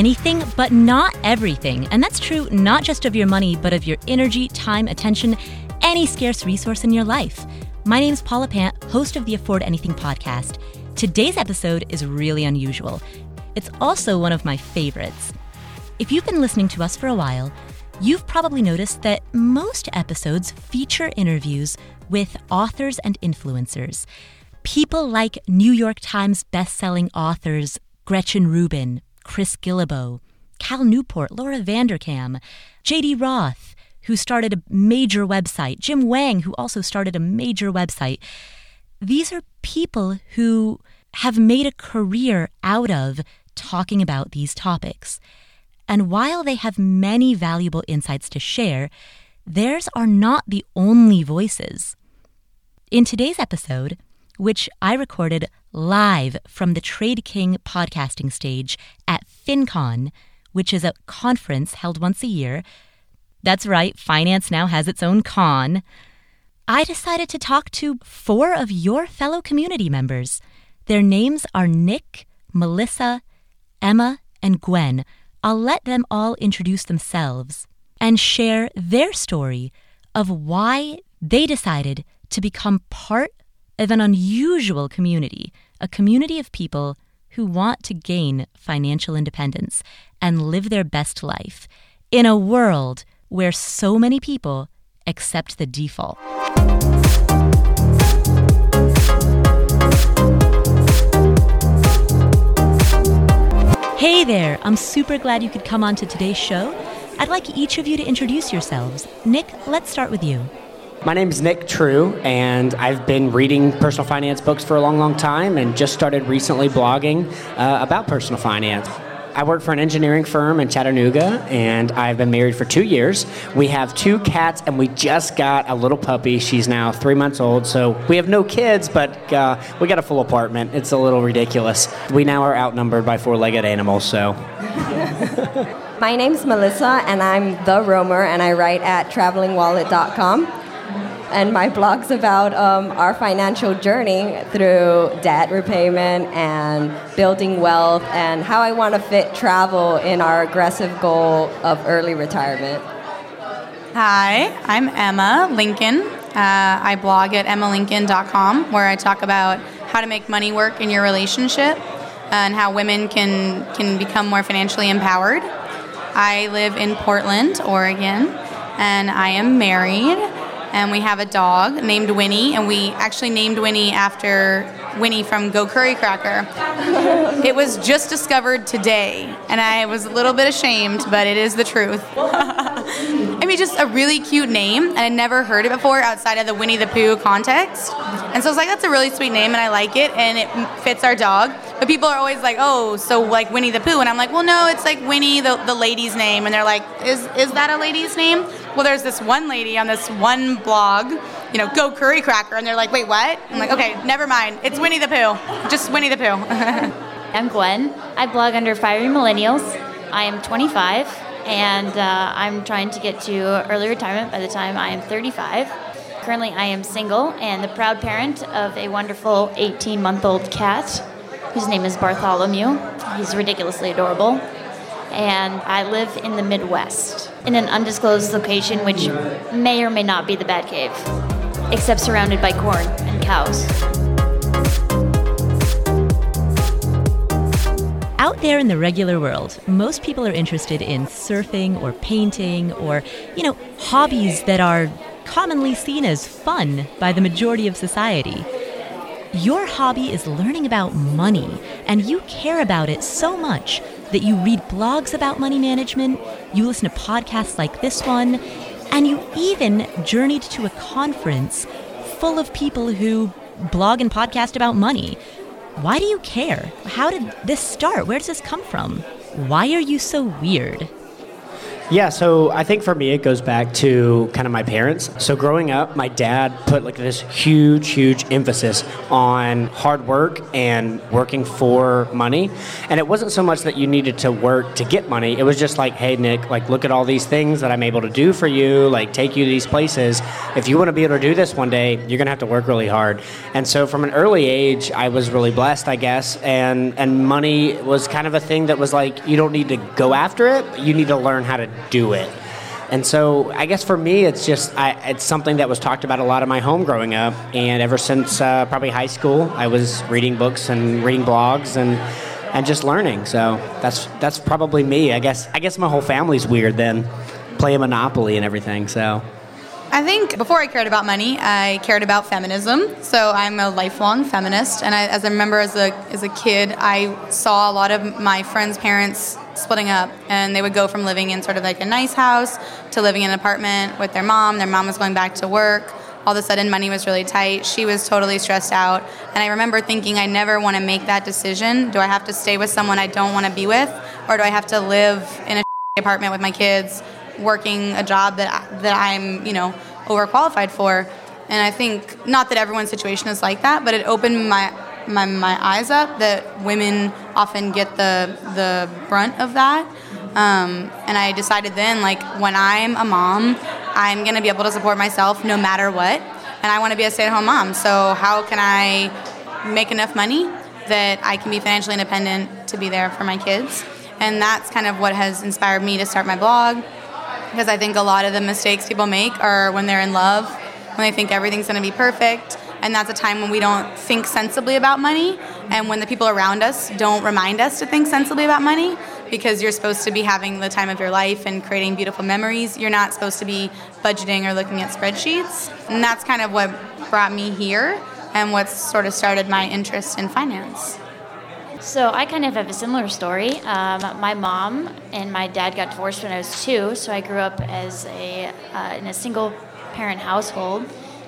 anything, but not everything. And that's true not just of your money, but of your energy, time, attention, any scarce resource in your life. My name's Paula Pant, host of the Afford Anything podcast. Today's episode is really unusual. It's also one of my favorites. If you've been listening to us for a while, you've probably noticed that most episodes feature interviews with authors and influencers. People like New York Times bestselling authors Gretchen Rubin, Chris Guillebeau, Cal Newport, Laura Vanderkam, J.D. Roth, who started a major website, Jim Wang, who also started a major website. These are people who have made a career out of talking about these topics. And while they have many valuable insights to share, theirs are not the only voices. In today's episode, which I recorded live from the TradeKing podcasting stage at FinCon, which is a conference held once a year. That's right, finance now has its own con. I decided to talk to four of your fellow community members. Their names are Nick, Melissa, Emma, and Gwen. I'll let them all introduce themselves and share their story of why they decided to become part of an unusual community, a community of people who want to gain financial independence and live their best life in a world where so many people accept the default. Hey there, I'm super glad you could come on to today's show. I'd like each of you to introduce yourselves. Nick, let's start with you. My name is Nick True, and I've been reading personal finance books for a long, long time and just started recently blogging uh, about personal finance. I work for an engineering firm in Chattanooga, and I've been married for two years. We have two cats, and we just got a little puppy. She's now three months old, so we have no kids, but uh, we got a full apartment. It's a little ridiculous. We now are outnumbered by four legged animals, so. My name's Melissa, and I'm the roamer, and I write at travelingwallet.com and my blog's about um, our financial journey through debt repayment and building wealth and how I want to fit travel in our aggressive goal of early retirement. Hi, I'm Emma Lincoln. Uh, I blog at emmalincoln.com where I talk about how to make money work in your relationship and how women can, can become more financially empowered. I live in Portland, Oregon, and I am married and we have a dog named Winnie, and we actually named Winnie after Winnie from Go Curry Cracker. it was just discovered today, and I was a little bit ashamed, but it is the truth. I mean, just a really cute name, and I'd never heard it before outside of the Winnie the Pooh context. And so I was like, that's a really sweet name, and I like it, and it fits our dog. But people are always like, oh, so like Winnie the Pooh, and I'm like, well, no, it's like Winnie, the, the lady's name, and they're like, is is that a lady's name? Well, there's this one lady on this one blog, you know, Go Curry Cracker, and they're like, wait, what? I'm like, okay, never mind. It's Winnie the Pooh, just Winnie the Pooh. I'm Gwen. I blog under Fiery Millennials. I am 25, and uh, I'm trying to get to early retirement by the time I am 35. Currently, I am single and the proud parent of a wonderful 18 month old cat whose name is Bartholomew. He's ridiculously adorable. And I live in the Midwest in an undisclosed location which may or may not be the Batcave, except surrounded by corn and cows. Out there in the regular world, most people are interested in surfing or painting or, you know, hobbies that are commonly seen as fun by the majority of society. Your hobby is learning about money, and you care about it so much that you read blogs about money management, you listen to podcasts like this one, and you even journeyed to a conference full of people who blog and podcast about money. Why do you care? How did this start? Where does this come from? Why are you so weird? Yeah, so I think for me it goes back to kind of my parents. So growing up, my dad put like this huge, huge emphasis on hard work and working for money. And it wasn't so much that you needed to work to get money. It was just like, hey Nick, like look at all these things that I'm able to do for you, like take you to these places. If you want to be able to do this one day, you're gonna have to work really hard. And so from an early age, I was really blessed, I guess, and and money was kind of a thing that was like you don't need to go after it, you need to learn how to do it. And so I guess for me, it's just I, it's something that was talked about a lot in my home growing up, and ever since uh, probably high school, I was reading books and reading blogs and and just learning. So that's that's probably me. I guess I guess my whole family's weird then, play Monopoly and everything. So. I think before I cared about money, I cared about feminism. So I'm a lifelong feminist, and I, as I remember as a as a kid, I saw a lot of my friends' parents splitting up, and they would go from living in sort of like a nice house to living in an apartment with their mom. Their mom was going back to work. All of a sudden, money was really tight. She was totally stressed out, and I remember thinking, I never want to make that decision. Do I have to stay with someone I don't want to be with, or do I have to live in a apartment with my kids? working a job that that I'm you know overqualified for. And I think not that everyone's situation is like that, but it opened my my, my eyes up that women often get the the brunt of that. Um, and I decided then, like when I'm a mom, I'm gonna be able to support myself no matter what, and I want to be a stay-at-home mom. So how can I make enough money that I can be financially independent to be there for my kids? And that's kind of what has inspired me to start my blog because I think a lot of the mistakes people make are when they're in love, when they think everything's to be perfect. And that's a time when we don't think sensibly about money, and when the people around us don't remind us to think sensibly about money, because you're supposed to be having the time of your life and creating beautiful memories. You're not supposed to be budgeting or looking at spreadsheets. And that's kind of what brought me here and what sort of started my interest in finance. So I kind of have a similar story. Um, my mom and my dad got divorced when I was two, so I grew up as a uh, in a single parent household,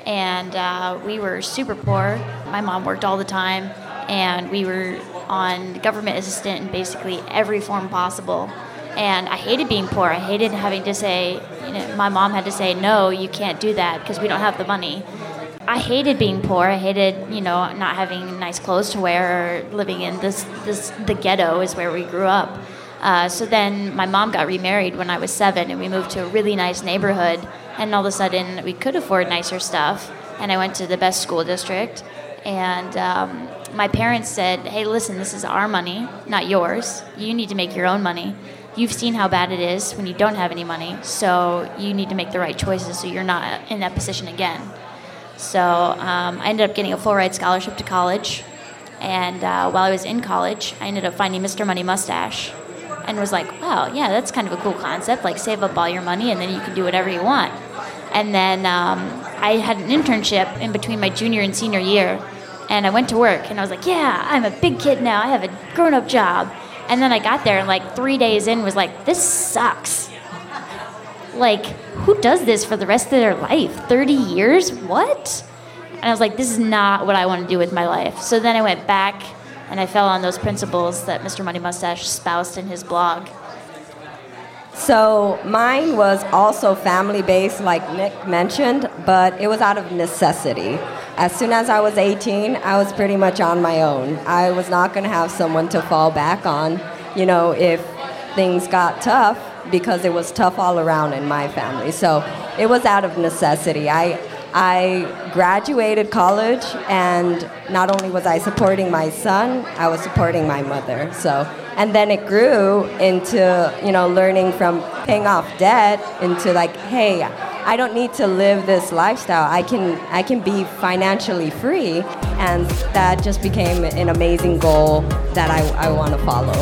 and uh, we were super poor. My mom worked all the time, and we were on government assistant in basically every form possible. And I hated being poor. I hated having to say, you know, my mom had to say, no, you can't do that because we don't have the money. I hated being poor. I hated, you know, not having nice clothes to wear or living in this, this the ghetto is where we grew up. Uh, so then my mom got remarried when I was seven, and we moved to a really nice neighborhood. And all of a sudden, we could afford nicer stuff. And I went to the best school district. And um, my parents said, "Hey, listen, this is our money, not yours. You need to make your own money. You've seen how bad it is when you don't have any money. So you need to make the right choices so you're not in that position again." So um, I ended up getting a full ride scholarship to college. And uh, while I was in college, I ended up finding Mr. Money Mustache and was like, wow, yeah, that's kind of a cool concept. Like, save up all your money and then you can do whatever you want. And then um, I had an internship in between my junior and senior year. And I went to work and I was like, yeah, I'm a big kid now. I have a grown up job. And then I got there and like three days in was like, this sucks. Like, who does this for the rest of their life? 30 years? What? And I was like, this is not what I want to do with my life. So then I went back and I fell on those principles that Mr. Money Mustache spoused in his blog. So mine was also family based, like Nick mentioned, but it was out of necessity. As soon as I was 18, I was pretty much on my own. I was not going to have someone to fall back on, you know, if things got tough because it was tough all around in my family. So it was out of necessity. I I graduated college, and not only was I supporting my son, I was supporting my mother. So, and then it grew into you know learning from paying off debt into like, hey, I don't need to live this lifestyle. I can I can be financially free, and that just became an amazing goal that I, I want to follow.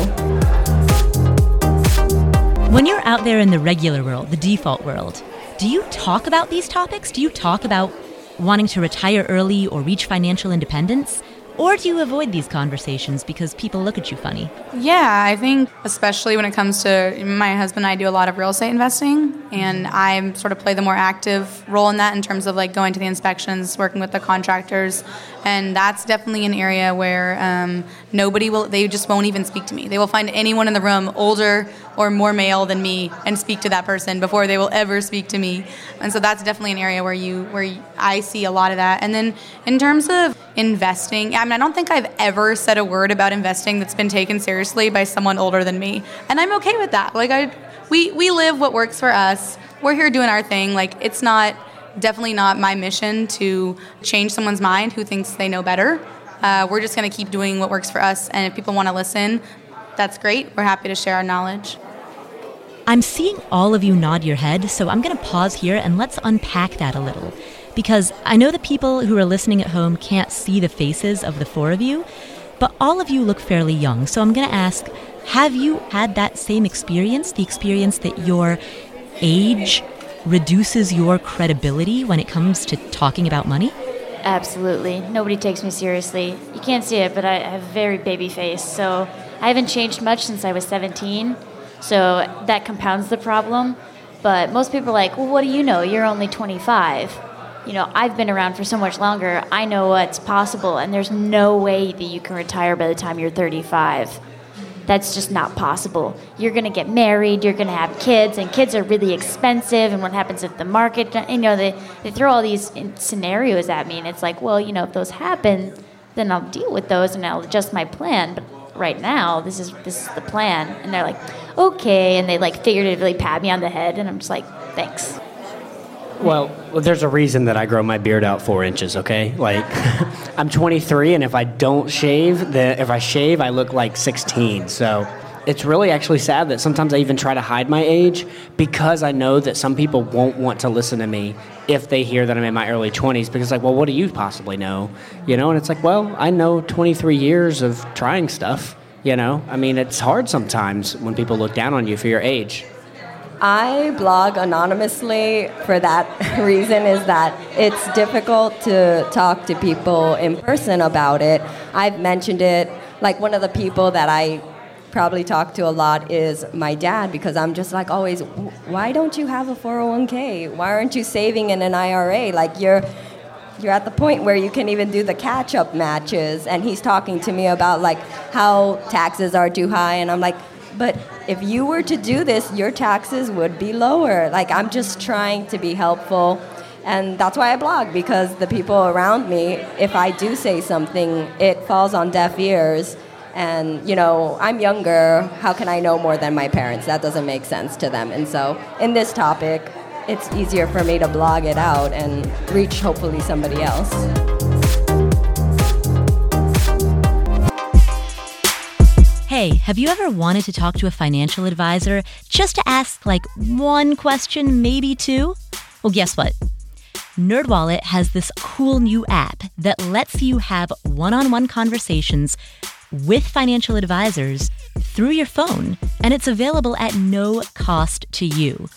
When you're out there in the regular world, the default world, do you talk about these topics? Do you talk about wanting to retire early or reach financial independence? Or do you avoid these conversations because people look at you funny? Yeah, I think especially when it comes to my husband and I do a lot of real estate investing, and I sort of play the more active role in that in terms of like going to the inspections, working with the contractors, and that's definitely an area where um, nobody will they just won't even speak to me. They will find anyone in the room older or more male than me and speak to that person before they will ever speak to me. And so that's definitely an area where you where i see a lot of that. And then in terms of investing i mean i don't think i've ever said a word about investing that's been taken seriously by someone older than me. And i'm okay with that. Like i we we live what works for us. We're here doing our thing. Like it's not definitely not my mission to change someone's mind who thinks they know better uh, we're just going to keep doing what works for us. And if people want to listen, that's great. We're happy to share our knowledge. I'm seeing all of you nod your head, so I'm going to pause here and let's unpack that a little. Because I know the people who are listening at home can't see the faces of the four of you, but all of you look fairly young. So I'm going to ask have you had that same experience? The experience that your age reduces your credibility when it comes to talking about money? Absolutely. Nobody takes me seriously. You can't see it, but I have a very baby face. So I haven't changed much since I was 17. So that compounds the problem. But most people are like, well, what do you know? You're only 25. You know, I've been around for so much longer. I know what's possible, and there's no way that you can retire by the time you're 35 that's just not possible. You're going to get married, you're going to have kids, and kids are really expensive. And what happens if the market, you know, they, they throw all these scenarios at me, and it's like, well, you know, if those happen, then I'll deal with those and I'll adjust my plan. But right now, this is this is the plan. And they're like, okay, and they like figuratively pat me on the head, and I'm just like, thanks. Well, there's a reason that I grow my beard out four inches. Okay, like I'm 23, and if I don't shave, the if I shave, I look like 16. So it's really actually sad that sometimes I even try to hide my age because I know that some people won't want to listen to me if they hear that I'm in my early 20s because like, well, what do you possibly know? You know, and it's like, well, I know 23 years of trying stuff. You know, I mean, it's hard sometimes when people look down on you for your age. I blog anonymously for that reason is that it's difficult to talk to people in person about it. I've mentioned it like one of the people that I probably talk to a lot is my dad because I'm just like always why don't you have a 401k? Why aren't you saving in an IRA? Like you're you're at the point where you can even do the catch up matches and he's talking to me about like how taxes are too high and I'm like but if you were to do this, your taxes would be lower. Like, I'm just trying to be helpful. And that's why I blog, because the people around me, if I do say something, it falls on deaf ears. And, you know, I'm younger. How can I know more than my parents? That doesn't make sense to them. And so, in this topic, it's easier for me to blog it out and reach hopefully somebody else. Hey, have you ever wanted to talk to a financial advisor just to ask like one question, maybe two? Well, guess what? NerdWallet has this cool new app that lets you have one-on-one conversations with financial advisors through your phone, and it's available at no cost to you.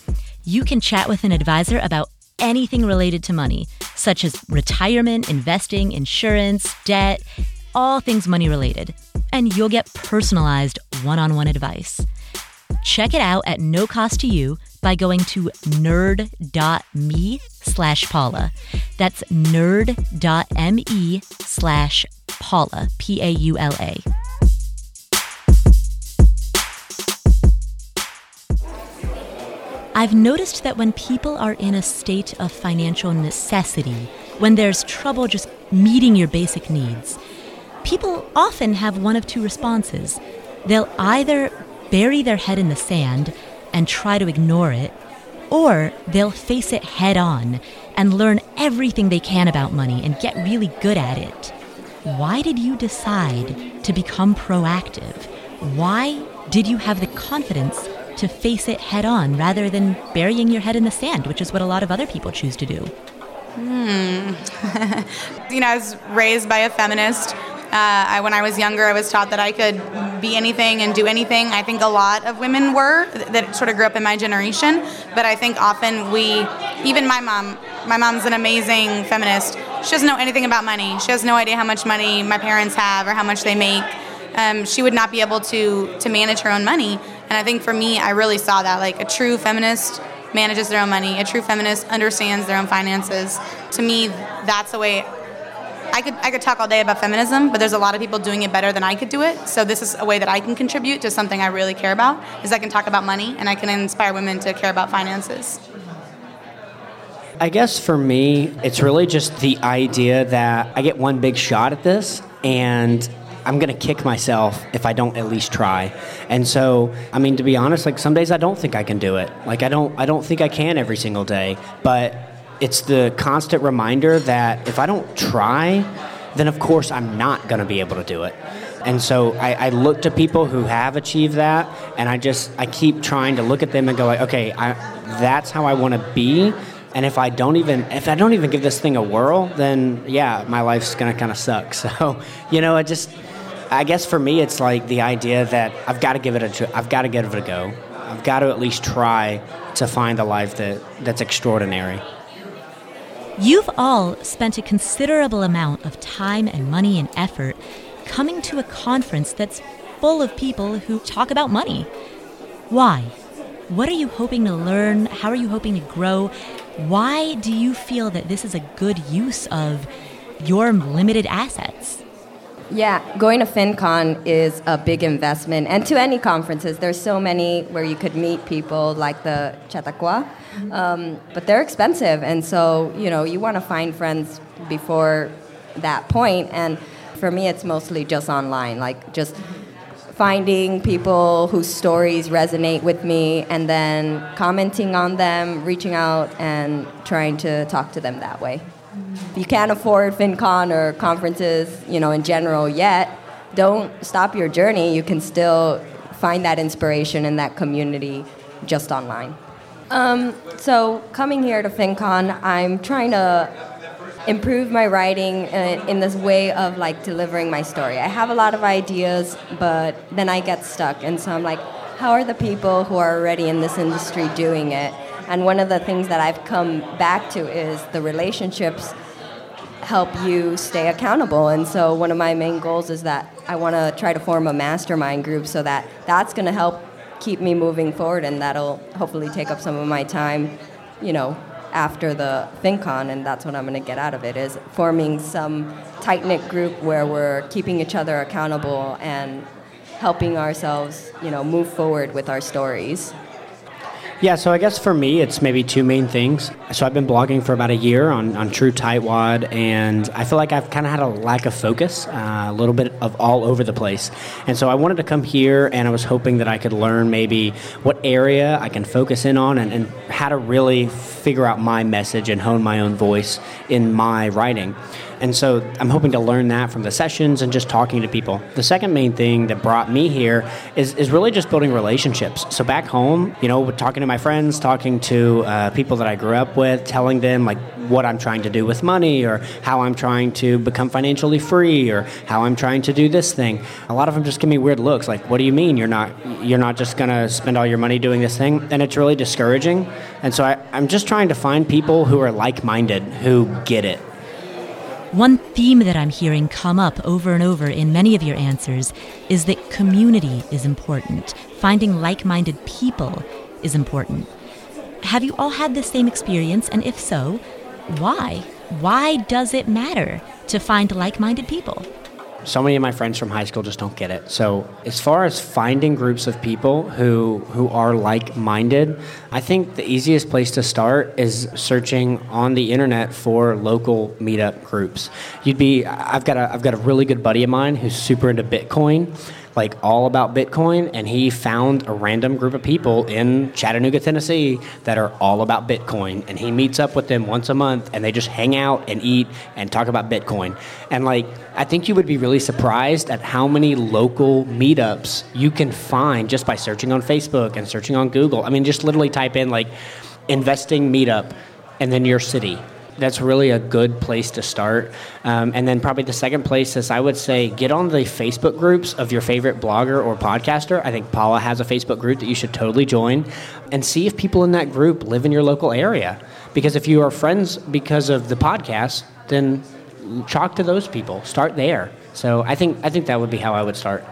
You can chat with an advisor about anything related to money, such as retirement, investing, insurance, debt, all things money related and you'll get personalized one on one advice. Check it out at no cost to you by going to nerd.me slash Paula. That's nerd.me slash Paula, P A U L A. I've noticed that when people are in a state of financial necessity, when there's trouble just meeting your basic needs, people often have one of two responses. They'll either bury their head in the sand and try to ignore it, or they'll face it head on and learn everything they can about money and get really good at it. Why did you decide to become proactive? Why did you have the confidence to face it head on rather than burying your head in the sand, which is what a lot of other people choose to do? Hmm. you know, I was raised by a feminist I, when I was younger, I was taught that I could be anything and do anything. I think a lot of women were that sort of grew up in my generation, but I think often we, even my mom, my mom's an amazing feminist. She doesn't know anything about money. She has no idea how much money my parents have or how much they make. Um, she would not be able to to manage her own money. And I think for me, I really saw that like a true feminist manages their own money. A true feminist understands their own finances. To me, that's the way I could I could talk all day about feminism, but there's a lot of people doing it better than I could do it. So this is a way that I can contribute to something I really care about. Is I can talk about money and I can inspire women to care about finances. I guess for me, it's really just the idea that I get one big shot at this and I'm going to kick myself if I don't at least try. And so, I mean to be honest, like some days I don't think I can do it. Like I don't I don't think I can every single day, but it's the constant reminder that if I don't try, then of course I'm not going to be able to do it. And so I, I, look to people who have achieved that, and I just I keep trying to look at them and go like, okay, I, that's how I want to be. And if I don't even if I don't even give this thing a whirl, then yeah, my life's gonna kind of suck. So you know, I just I guess for me, it's like the idea that I've got to give it a I've got to give it a go. I've got to at least try to find a life that that's extraordinary. You've all spent a considerable amount of time and money and effort coming to a conference that's full of people who talk about money. Why? What are you hoping to learn? How are you hoping to grow? Why do you feel that this is a good use of your limited assets? Yeah, going to FinCon is a big investment, and to any conferences. There's so many where you could meet people like the Chautauqua, um, but they're expensive, and so you know you want to find friends before that point. And for me, it's mostly just online, like just finding people whose stories resonate with me and then commenting on them, reaching out, and trying to talk to them that way. If you can't afford FinCon or conferences, you know, in general yet, don't stop your journey. You can still find that inspiration in that community just online. Um, so coming here to FinCon, I'm trying to improve my writing uh, in this way of like delivering my story. I have a lot of ideas, but then I get stuck, and so I'm like, how are the people who are already in this industry doing it? And one of the things that I've come back to is the relationships help you stay accountable. And so one of my main goals is that I want to try to form a mastermind group so that that's going to help keep me moving forward and that'll hopefully take up some of my time, you know, after the FinCon, and that's what I'm going to get out of it is forming some tight knit group where we're keeping each other accountable and helping ourselves, you know, move forward with our stories. Yeah, so I guess for me, it's maybe two main things. So I've been blogging for about a year on, on True Tightwad, and I feel like I've kind of had a lack of focus, uh, a little bit of all over the place. And so I wanted to come here, and I was hoping that I could learn maybe what area I can focus in on and, and how to really figure out my message and hone my own voice in my writing. And so I'm hoping to learn that from the sessions and just talking to people. The second main thing that brought me here is, is really just building relationships. So back home, you know, talking to my friends, talking to uh, people that I grew up with, telling them like what I'm trying to do with money or how I'm trying to become financially free or how I'm trying to do this thing. A lot of them just give me weird looks like, what do you mean you're not, you're not just going to spend all your money doing this thing? And it's really discouraging. And so I, I'm just trying to find people who are like-minded, who get it one theme that I'm hearing come up over and over in many of your answers is that community is important. Finding like minded people is important. Have you all had the same experience? And if so, why? Why does it matter to find like minded people? So many of my friends from high school just don't get it. So as far as finding groups of people who who are like-minded, I think the easiest place to start is searching on the internet for local meetup groups. You'd be I've got a I've got a really good buddy of mine who's super into Bitcoin like all about Bitcoin, and he found a random group of people in Chattanooga, Tennessee that are all about Bitcoin. And he meets up with them once a month, and they just hang out and eat and talk about Bitcoin. And like, I think you would be really surprised at how many local meetups you can find just by searching on Facebook and searching on Google. I mean, just literally type in like investing meetup and then your city that's really a good place to start. Um, and then probably the second place is I would say get on the Facebook groups of your favorite blogger or podcaster. I think Paula has a Facebook group that you should totally join and see if people in that group live in your local area. Because if you are friends because of the podcast, then talk to those people. Start there. So I think I think that would be how I would start.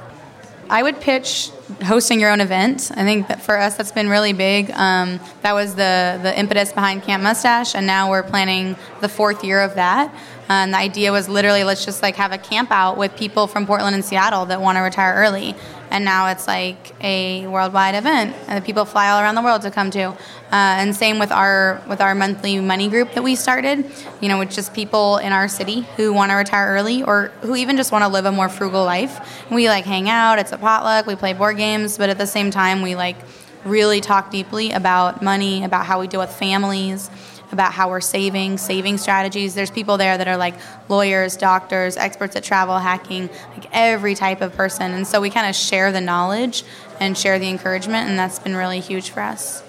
I would pitch hosting your own event. I think that for us, that's been really big. Um, that was the the impetus behind Camp Mustache, and now we're planning the fourth year of that. And the idea was literally let's just like have a camp out with people from Portland and Seattle that want to retire early. And now it's like a worldwide event, and people fly all around the world to come to. Uh, and same with our with our monthly money group that we started. You know, it's just people in our city who want to retire early or who even just want to live a more frugal life. We like hang out. It's a potluck. We play board games, but at the same time, we like really talk deeply about money, about how we deal with families about how we're saving, saving strategies. There's people there that are like lawyers, doctors, experts at travel hacking, like every type of person. And so we kind of share the knowledge and share the encouragement, and that's been really huge for us.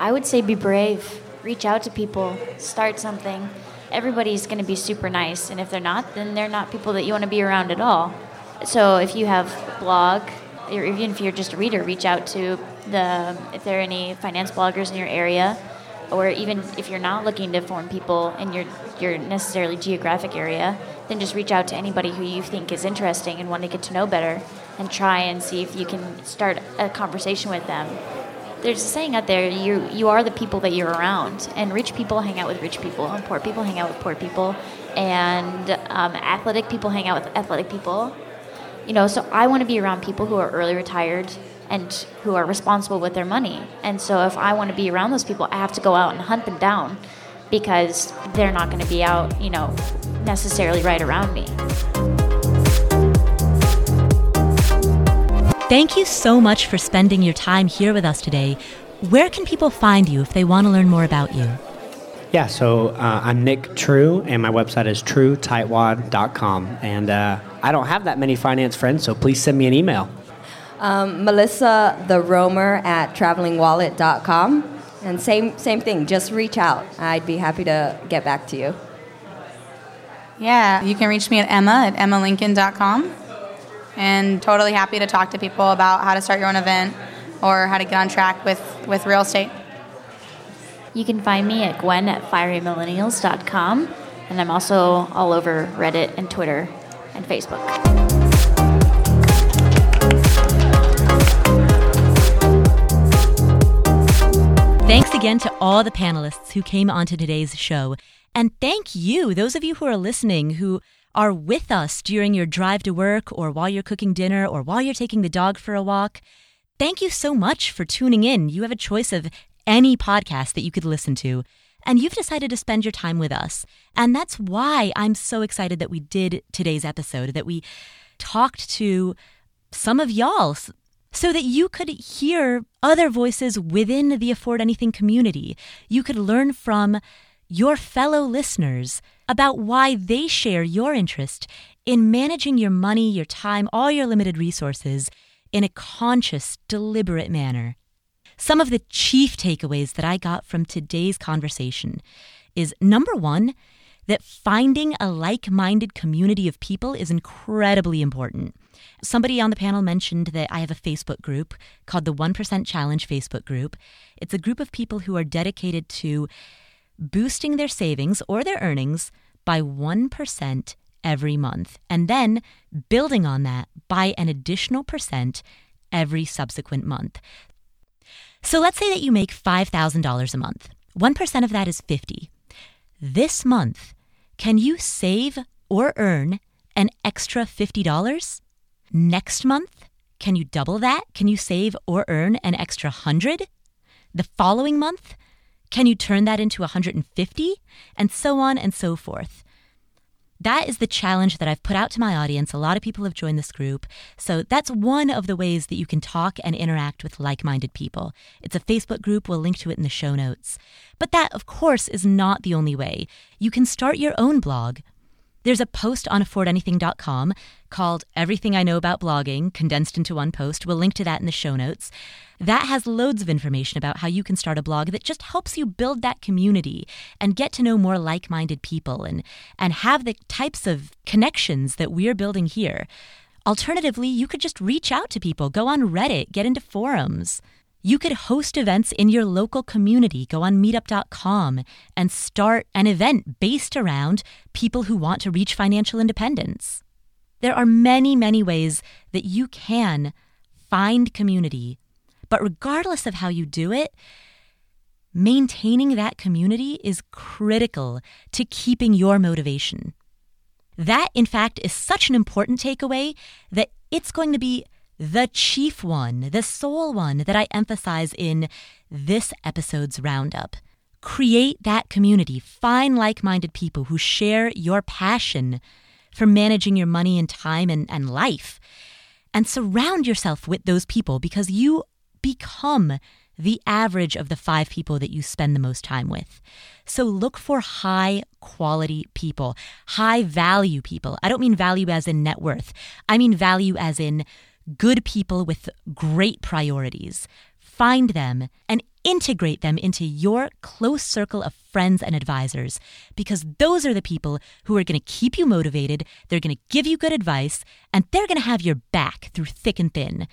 I would say be brave, reach out to people, start something. Everybody's going to be super nice, and if they're not, then they're not people that you want to be around at all. So if you have blog, or even if you're just a reader, reach out to the if there are any finance bloggers in your area or even if you're not looking to form people in your your necessarily geographic area, then just reach out to anybody who you think is interesting and want to get to know better, and try and see if you can start a conversation with them. There's a saying out there: you you are the people that you're around, and rich people hang out with rich people, and poor people hang out with poor people, and um, athletic people hang out with athletic people. You know, so I want to be around people who are early retired and who are responsible with their money. And so if I want to be around those people, I have to go out and hunt them down because they're not going to be out, you know, necessarily right around me. Thank you so much for spending your time here with us today. Where can people find you if they want to learn more about you? Yeah, so uh, I'm Nick True, and my website is truetightwad.com. And uh, I don't have that many finance friends, so please send me an email. Um, Melissa the Roamer at travelingwallet.com. And same same thing, just reach out. I'd be happy to get back to you. Yeah, you can reach me at Emma at emmalincoln.com. And totally happy to talk to people about how to start your own event or how to get on track with, with real estate. You can find me at gwen at fierymillennials.com. And I'm also all over Reddit and Twitter and Facebook. Thanks again to all the panelists who came onto today's show. And thank you, those of you who are listening, who are with us during your drive to work or while you're cooking dinner or while you're taking the dog for a walk. Thank you so much for tuning in. You have a choice of any podcast that you could listen to, and you've decided to spend your time with us. And that's why I'm so excited that we did today's episode, that we talked to some of y'all, so that you could hear other voices within the Afford Anything community. You could learn from your fellow listeners about why they share your interest in managing your money, your time, all your limited resources in a conscious, deliberate manner. Some of the chief takeaways that I got from today's conversation is number one, that finding a like minded community of people is incredibly important. Somebody on the panel mentioned that I have a Facebook group called the 1% Challenge Facebook group. It's a group of people who are dedicated to boosting their savings or their earnings by 1% every month, and then building on that by an additional percent every subsequent month. So let's say that you make $5,000 a month. 1% of that is 50. This month, can you save or earn an extra $50? Next month, can you double that? Can you save or earn an extra 100? The following month, can you turn that into 150? And so on and so forth. That is the challenge that I've put out to my audience. A lot of people have joined this group. So that's one of the ways that you can talk and interact with like minded people. It's a Facebook group. We'll link to it in the show notes. But that, of course, is not the only way. You can start your own blog there's a post on affordanything.com called Everything I Know About Blogging, condensed into one post. We'll link to that in the show notes. That has loads of information about how you can start a blog that just helps you build that community and get to know more like minded people and, and have the types of connections that we're building here. Alternatively, you could just reach out to people, go on Reddit, get into forums. You could host events in your local community. Go on meetup.com and start an event based around people who want to reach financial independence. There are many, many ways that you can find community. But regardless of how you do it, maintaining that community is critical to keeping your motivation. That, in fact, is such an important takeaway that it's going to be the chief one, the sole one that I emphasize in this episode's roundup. Create that community. Find like minded people who share your passion for managing your money and time and, and life. And surround yourself with those people because you become the average of the five people that you spend the most time with. So look for high quality people, high value people. I don't mean value as in net worth, I mean value as in good people with great priorities. Find them and integrate them into your close circle of friends and advisors because those are the people who are going to keep you motivated, they're going to give you good advice, and they're going to have your back through thick and thin.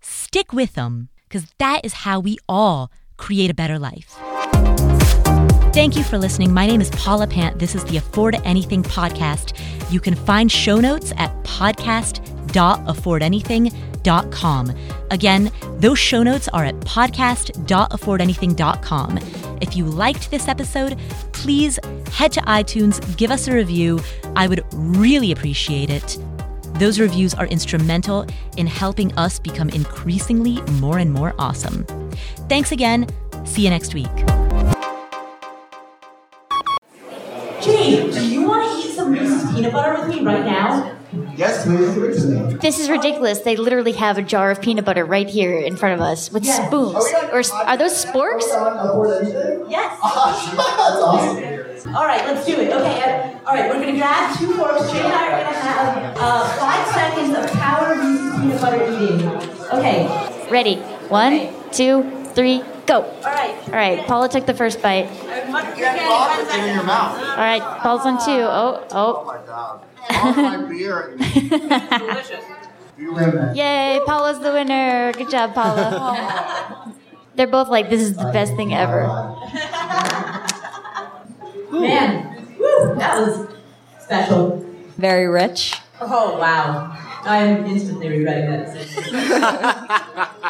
Stick with them because that is how we all create a better life. Thank you for listening. My name is Paula Pant. This is the Afford Anything podcast. You can find show notes at podcast.affordanything.com. Again, those show notes are at podcast.affordanything.com. If you liked this episode, please head to iTunes, give us a review. I would really appreciate it. Those reviews are instrumental in helping us become increasingly more and more awesome. Thanks again. See you next week. Jane, do you want to eat some Reese's peanut butter with me right now? Yes, please give it to me. This is ridiculous. They literally have a jar of peanut butter right here in front of us with Yes. spoons. Or are those sporks? Yes. Awesome. That's awesome. All right, let's do it. Okay, uh, all right, we're going to grab two forks. Jay and I are going to have uh, five seconds of power Reese's peanut butter eating. Okay, Ready? One, two, three, go. all right. All right, Paula took the first bite. It's in your mouth. All right, Paula's on two. Oh, Oh oh. my god. My beer. Delicious. You win. Yay, Paula's the winner. Good job, Paula. They're both like, this is the best thing ever. Man, woo, that was special. Very rich. Oh, wow. I am instantly regretting that decision.